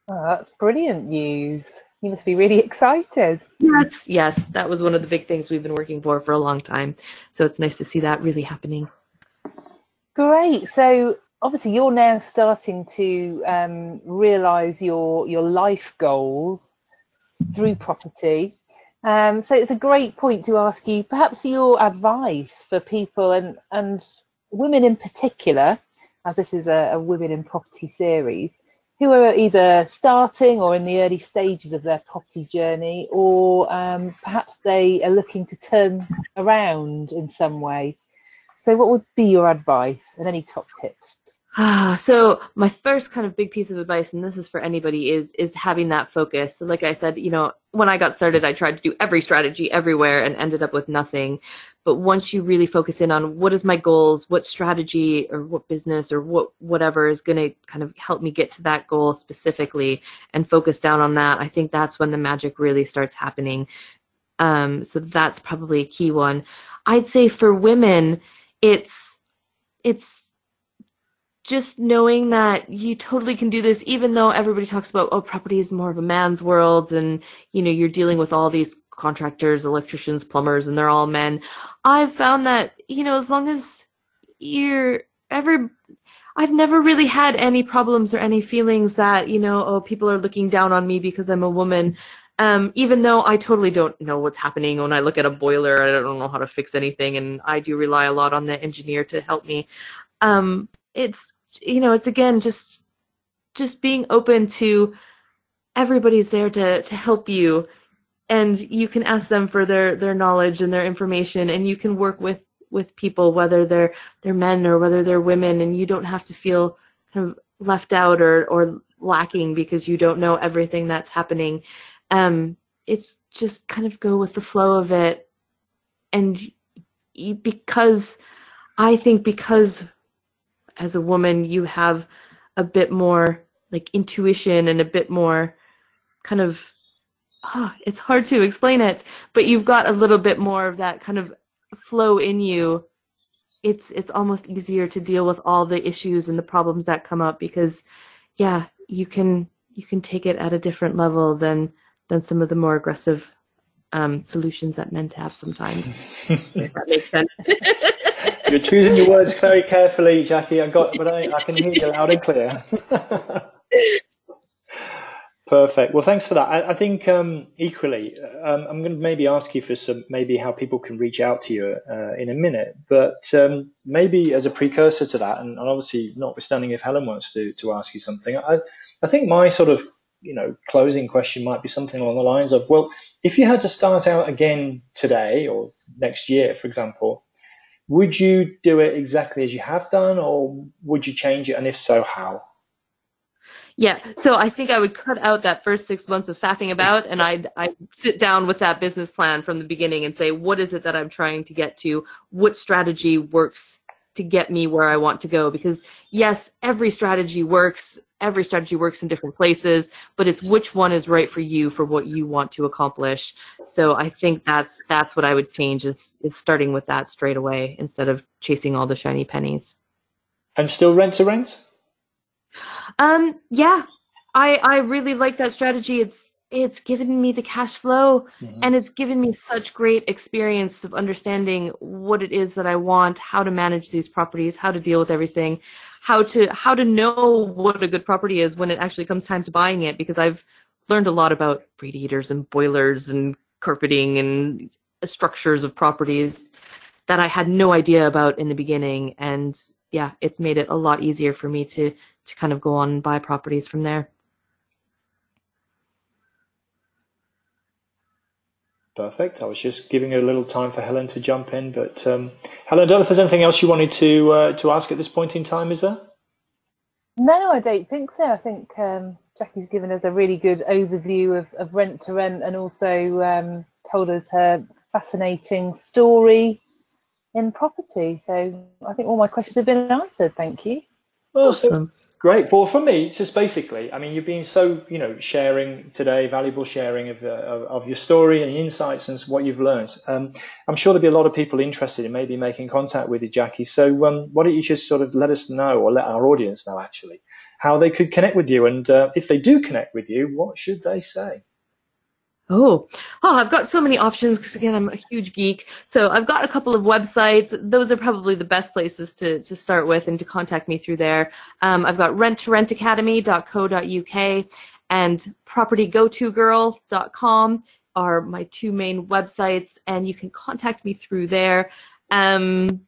Oh, that's brilliant news. You must be really excited. Yes, yes. That was one of the big things we've been working for for a long time. So it's nice to see that really happening. Great. So obviously you're now starting to um, realize your your life goals through property. Um, so it's a great point to ask you, perhaps for your advice for people and and women in particular, as this is a, a women in property series who are either starting or in the early stages of their property journey, or um, perhaps they are looking to turn around in some way. So, what would be your advice and any top tips? Ah, so my first kind of big piece of advice, and this is for anybody, is is having that focus. So, like I said, you know, when I got started, I tried to do every strategy everywhere and ended up with nothing. But once you really focus in on what is my goals, what strategy or what business or what whatever is going to kind of help me get to that goal specifically, and focus down on that, I think that's when the magic really starts happening. Um, so that's probably a key one. I'd say for women, it's it's just knowing that you totally can do this, even though everybody talks about, oh, property is more of a man's world and, you know, you're dealing with all these contractors, electricians, plumbers, and they're all men. I've found that, you know, as long as you're ever, I've never really had any problems or any feelings that, you know, oh, people are looking down on me because I'm a woman. Um, even though I totally don't know what's happening when I look at a boiler, I don't know how to fix anything, and I do rely a lot on the engineer to help me. Um, it's you know, it's again just just being open to everybody's there to to help you. And you can ask them for their their knowledge and their information and you can work with with people whether they're they're men or whether they're women and you don't have to feel kind of left out or or lacking because you don't know everything that's happening. Um it's just kind of go with the flow of it. And because i think because as a woman you have a bit more like intuition and a bit more kind of oh, it's hard to explain it but you've got a little bit more of that kind of flow in you. It's it's almost easier to deal with all the issues and the problems that come up because yeah you can you can take it at a different level than than some of the more aggressive um, solutions that men have sometimes that makes sense You're choosing your words very carefully, Jacquie. I got, but I, I can hear you loud and clear. Perfect. Well, thanks for that. I, I think um, equally, um, I'm going to maybe ask you for some, maybe how people can reach out to you uh, in a minute. But um, maybe as a precursor to that, and, and, obviously, notwithstanding if Helen wants to to ask you something, I, I think my sort of you know closing question might be something along the lines of, well, if you had to start out again today or next year, for example, would you do it exactly as you have done, or would you change it? And if so, how? Yeah, so I think I would cut out that first six months of faffing about, and I'd I'd sit down with that business plan from the beginning and say, what is it that I'm trying to get to? What strategy works to get me where I want to go? Because yes, every strategy works every strategy works in different places, but it's which one is right for you for what you want to accomplish. So I think that's that's what I would change is is starting with that straight away instead of chasing all the shiny pennies. And still rent to rent? Um, yeah, I I really like that strategy. It's it's given me the cash flow mm-hmm. and it's given me such great experience of understanding what it is that I want, how to manage these properties, how to deal with everything, how to how to know what a good property is when it actually comes time to buying it because I've learned a lot about radiators and boilers and carpeting and structures of properties that I had no idea about in the beginning and yeah, it's made it a lot easier for me to to kind of go on and buy properties from there. Perfect. I was just giving a little time for Helen to jump in, but um, Helen, I don't know if there's anything else you wanted to uh, to ask at this point in time. Is there? No, I don't think so. I think um, Jacquie's given us a really good overview of, of rent to rent and also um, told us her fascinating story in property. So I think all my questions have been answered. Thank you. Awesome. Great. Well, for me, just basically, I mean, you've been so, you know, sharing today, valuable sharing of, uh, of, of, your story and insights and what you've learned. Um, I'm sure there'll be a lot of people interested in maybe making contact with you, Jacquie. So um, why don't you just sort of let us know or let our audience know actually how they could connect with you? And uh, if they do connect with you, what should they say? Oh, oh, I've got so many options because again, I'm a huge geek. So I've got a couple of websites. Those are probably the best places to, to start with and to contact me through there. Um, I've got rent to renttorentacademy.co.uk and propertygotogirl.com are my two main websites and you can contact me through there. Um,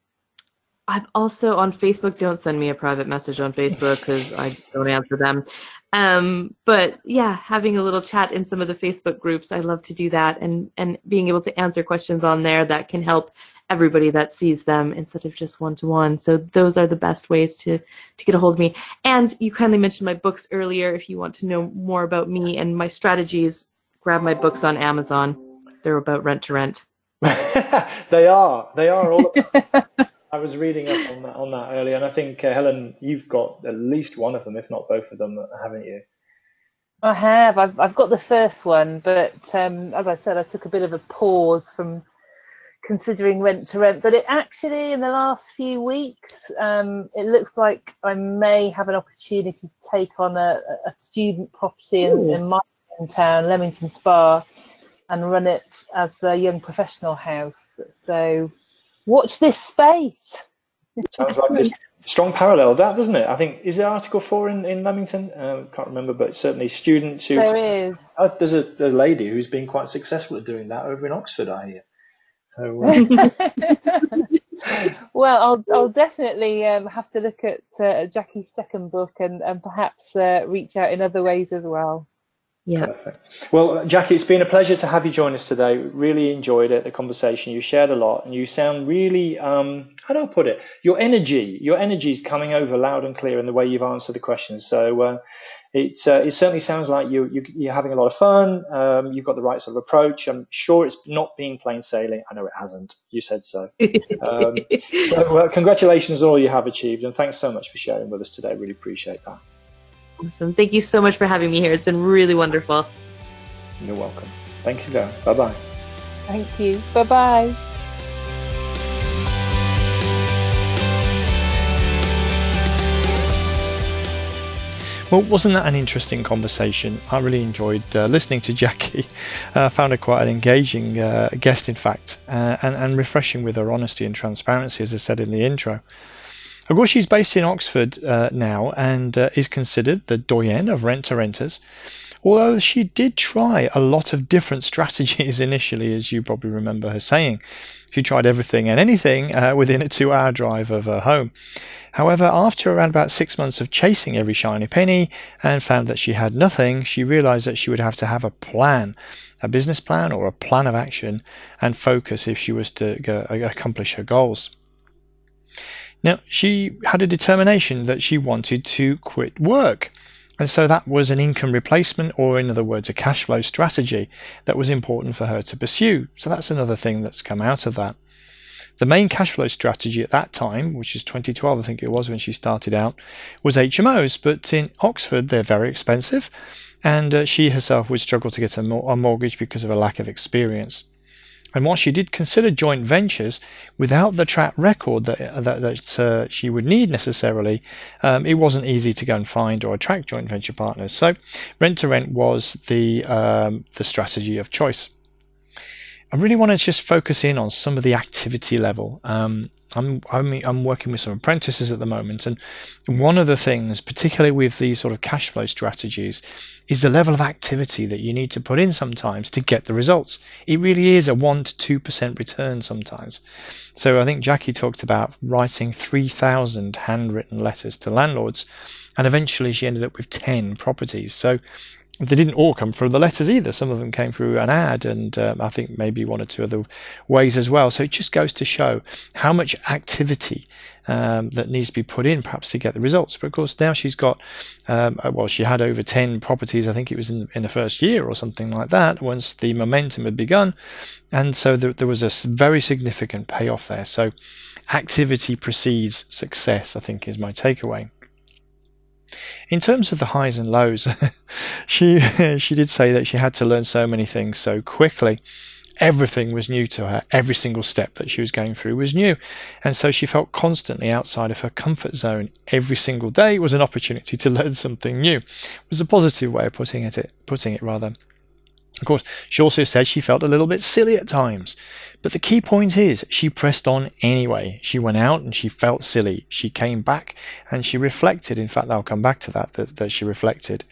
I'm also on Facebook. Don't send me a private message on Facebook because I don't answer them. Um, but yeah, having a little chat in some of the Facebook groups, I love to do that and, and being able to answer questions on there that can help everybody that sees them instead of just one to one. So those are the best ways to, to get a hold of me. And you kindly mentioned my books earlier. If you want to know more about me and my strategies, grab my books on Amazon. They're about rent to rent. they are. They are all. I was reading up on that, on that earlier, and I think uh, Helen, you've got at least one of them, if not both of them, haven't you? I have. I've I've got the first one, but um, as I said, I took a bit of a pause from considering rent to rent. But it actually, in the last few weeks, um, it looks like I may have an opportunity to take on a, a student property in, in, my town, Leamington Spa, and run it as a young professional house. So watch this space. Sounds like a strong parallel, that doesn't it? I think is there Article Four in in Leamington? Uh, can't remember, but certainly students who there is. Oh, there's a, a, lady who's been quite successful at doing that over in Oxford, I hear. So. Uh... well, I'll I'll definitely um, have to look at uh, Jacquie's second book and and perhaps uh, reach out in other ways as well. Yeah. Perfect. Well, Jacquie, it's been a pleasure to have you join us today. Really enjoyed it, the conversation. You shared a lot, and you sound really, um, how do I put it? Your energy, your energy is coming over loud and clear in the way you've answered the questions. So uh, it's, uh, it certainly sounds like you, you, are having a lot of fun. Um, you've got the right sort of approach. I'm sure it's not being plain sailing. I know it hasn't. You said so. um, so uh, congratulations on all you have achieved, and thanks so much for sharing with us today. Really appreciate that. Awesome. Thank you so much for having me here. It's been really wonderful. You're welcome. Thanks again. Bye bye. Thank you. Bye bye. Well, wasn't that an interesting conversation? I really enjoyed uh, listening to Jacquie. I uh, found her quite an engaging uh, guest, in fact, uh, and, and refreshing with her honesty and transparency, as I said in the intro. Of course, she's based in Oxford uh, now and uh, is considered the doyen of rent to renters. Although she did try a lot of different strategies initially, as you probably remember her saying. She tried everything and anything uh, within a two hour drive of her home. However, after around about six months of chasing every shiny penny and found that she had nothing, she realized that she would have to have a plan, a business plan or a plan of action, and focus if she was to go, accomplish her goals. Now, she had a determination that she wanted to quit work. And so that was an income replacement, or in other words, a cash flow strategy that was important for her to pursue. So that's another thing that's come out of that. The main cash flow strategy at that time, which is 2012, I think it was when she started out, was HMOs. But in Oxford, they're very expensive, and uh, she herself would struggle to get a, a mortgage because of a lack of experience. And while she did consider joint ventures, without the track record that that, that uh, she would need necessarily, um, it wasn't easy to go and find or attract joint venture partners. So, rent to rent was the um, the strategy of choice. I really want to just focus in on some of the activity level. Um, I'm, I'm, I'm working with some apprentices at the moment, and one of the things, particularly with these sort of cash flow strategies, is the level of activity that you need to put in sometimes to get the results. It really is a one to two percent return sometimes. So I think Jacquie talked about writing three thousand handwritten letters to landlords, and eventually she ended up with ten properties. So they didn't all come through the letters either. Some of them came through an ad, and um, I think maybe one or two other ways as well. So it just goes to show how much activity um, that needs to be put in, perhaps to get the results. But of course, now she's got, um, uh, well, she had over 10 properties, I think it was in, in the first year or something like that, once the momentum had begun. And so there, there was a very significant payoff there. So activity precedes success, I think, is my takeaway. In terms of the highs and lows, she she did say that she had to learn so many things so quickly. Everything was new to her. Every single step that she was going through was new. And so she felt constantly outside of her comfort zone. Every single day was an opportunity to learn something new. It was a positive way of putting it, putting it rather. Of course, she also said she felt a little bit silly at times. But the key point is she pressed on anyway. She went out and she felt silly. She came back and she reflected. In fact, I'll come back to that, that, that she reflected.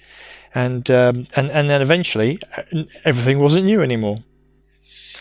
And, um, and, and then eventually everything wasn't new anymore.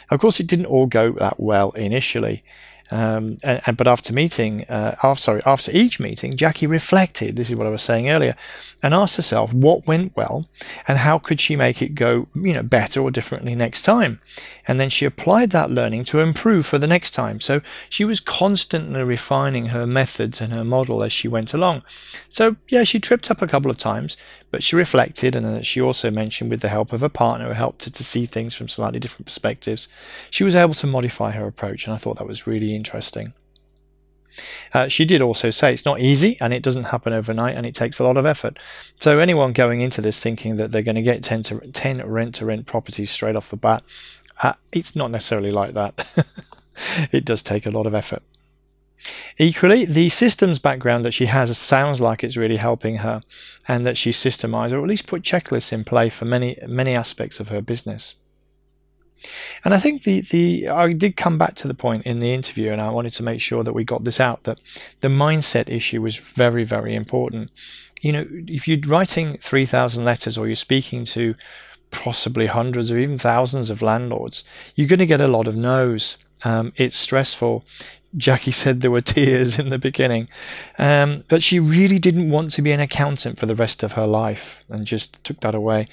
Of course, it didn't all go that well initially. Um, and, and, but after meeting, uh, after, sorry, after each meeting, Jacquie reflected. This is what I was saying earlier, and asked herself what went well, and how could she make it go, you know, better or differently next time. And then she applied that learning to improve for the next time. So she was constantly refining her methods and her model as she went along. So yeah, she tripped up a couple of times, but she reflected, and she also mentioned with the help of a partner who helped her to see things from slightly different perspectives, she was able to modify her approach, and I thought that was really interesting. Uh, she did also say it's not easy and it doesn't happen overnight and it takes a lot of effort. So, anyone going into this thinking that they're going to get 10, to, 10 rent to rent properties straight off the bat, uh, it's not necessarily like that. it does take a lot of effort. Equally, the systems background that she has sounds like it's really helping her and that she's systemized or at least put checklists in play for many, many aspects of her business. And I think the, the I did come back to the point in the interview, and I wanted to make sure that we got this out that the mindset issue was very, very important. You know, if you're writing 3,000 letters or you're speaking to possibly hundreds or even thousands of landlords, you're going to get a lot of no's. Um, it's stressful. Jacquie said there were tears in the beginning. Um, but she really didn't want to be an accountant for the rest of her life and just took that away.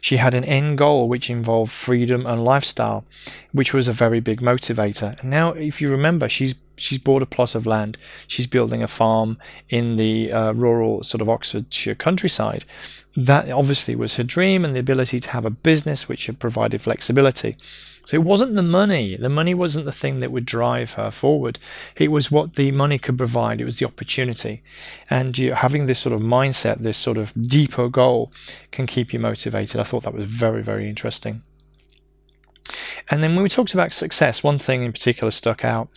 She had an end goal which involved freedom and lifestyle, which was a very big motivator. And now, if you remember, she's she's bought a plot of land. She's building a farm in the uh, rural sort of Oxfordshire countryside. That obviously was her dream and the ability to have a business which had provided flexibility. So it wasn't the money. The money wasn't the thing that would drive her forward. It was what the money could provide. It was the opportunity. And you, having this sort of mindset, this sort of deeper goal, can keep you motivated. I thought that was very, very interesting. And then when we talked about success, one thing in particular stuck out,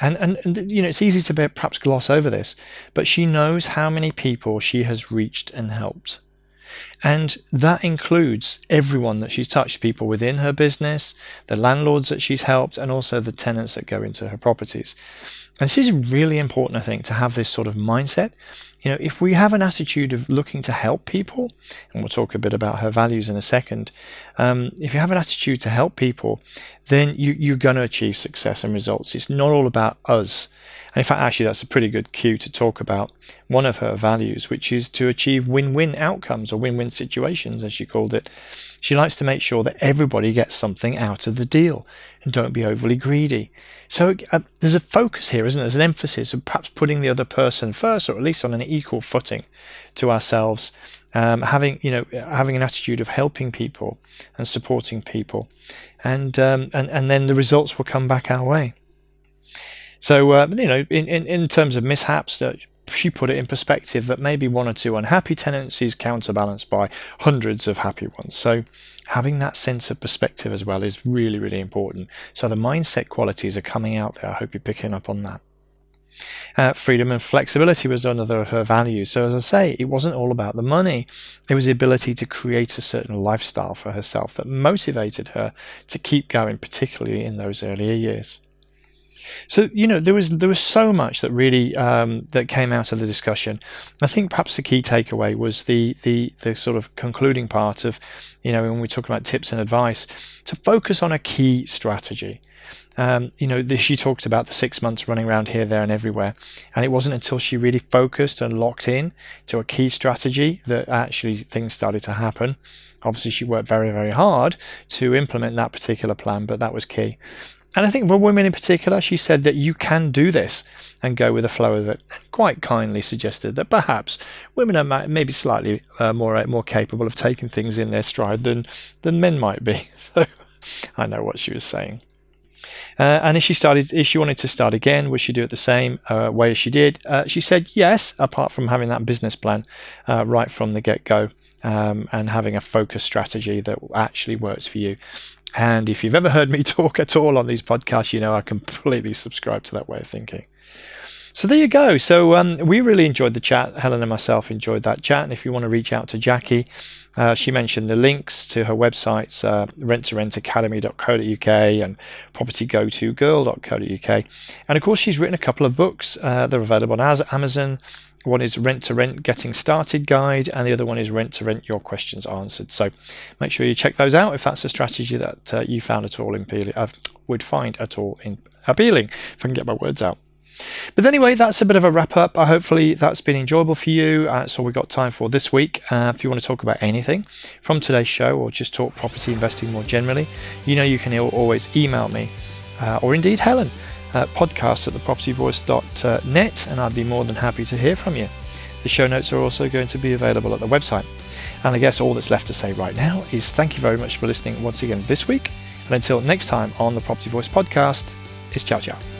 and, and, and you know it's easy to perhaps gloss over this, but she knows how many people she has reached and helped. And that includes everyone that she's touched people within her business, the landlords that she's helped, and also the tenants that go into her properties. And this is really important, I think, to have this sort of mindset. You know, if we have an attitude of looking to help people, and we'll talk a bit about her values in a second, um, if you have an attitude to help people, then you, you're going to achieve success and results. It's not all about us. And in fact, actually, that's a pretty good cue to talk about one of her values, which is to achieve win win outcomes or win win situations, as she called it. She likes to make sure that everybody gets something out of the deal and don't be overly greedy. So uh, there's a focus here, isn't there? There's an emphasis of perhaps putting the other person first, or at least on an equal footing to ourselves. Um, having you know having an attitude of helping people and supporting people, and um, and and then the results will come back our way. So uh, you know, in, in, in terms of mishaps, she put it in perspective that maybe one or two unhappy tenancies counterbalanced by hundreds of happy ones. So having that sense of perspective as well is really, really important. So the mindset qualities are coming out there. I hope you're picking up on that. Uh, freedom and flexibility was another of her values. So, as I say, it wasn't all about the money. It was the ability to create a certain lifestyle for herself that motivated her to keep going, particularly in those earlier years. So you know there was there was so much that really um, that came out of the discussion. I think perhaps the key takeaway was the the the sort of concluding part of you know when we talk about tips and advice to focus on a key strategy. Um, you know, she talked about the six months running around here, there, and everywhere. And it wasn't until she really focused and locked in to a key strategy that actually things started to happen. Obviously, she worked very, very hard to implement that particular plan, but that was key. And I think for women in particular, she said that you can do this and go with the flow of it. Quite kindly suggested that perhaps women are maybe slightly uh, more uh, more capable of taking things in their stride than than men might be. So I know what she was saying. Uh, and if she started, if she wanted to start again, would she do it the same uh, way as she did? Uh, she said yes, apart from having that business plan uh, right from the get go. Um, and having a focus strategy that actually works for you. And if you've ever heard me talk at all on these podcasts, you know I completely subscribe to that way of thinking. So there you go. So um, we really enjoyed the chat. Helen and myself enjoyed that chat. And if you want to reach out to Jacquie, uh, she mentioned the links to her websites, uh, rent2rentacademy.co.uk and propertygotogirl.co.uk. And of course, she's written a couple of books. Uh, they're available on Amazon. One is Rent to Rent Getting Started Guide, and the other one is Rent to Rent Your Questions Answered. So make sure you check those out if that's a strategy that uh, you found at all appealing, uh, would find at all in, appealing, if I can get my words out. But anyway, that's a bit of a wrap up. Uh, hopefully, that's been enjoyable for you. Uh, that's all we've got time for this week. Uh, if you want to talk about anything from today's show or just talk property investing more generally, you know you can always email me uh, or indeed Helen uh, podcast at thepropertyvoice.net, and I'd be more than happy to hear from you. The show notes are also going to be available at the website. And I guess all that's left to say right now is thank you very much for listening once again this week. And until next time on the Property Voice podcast, it's ciao ciao.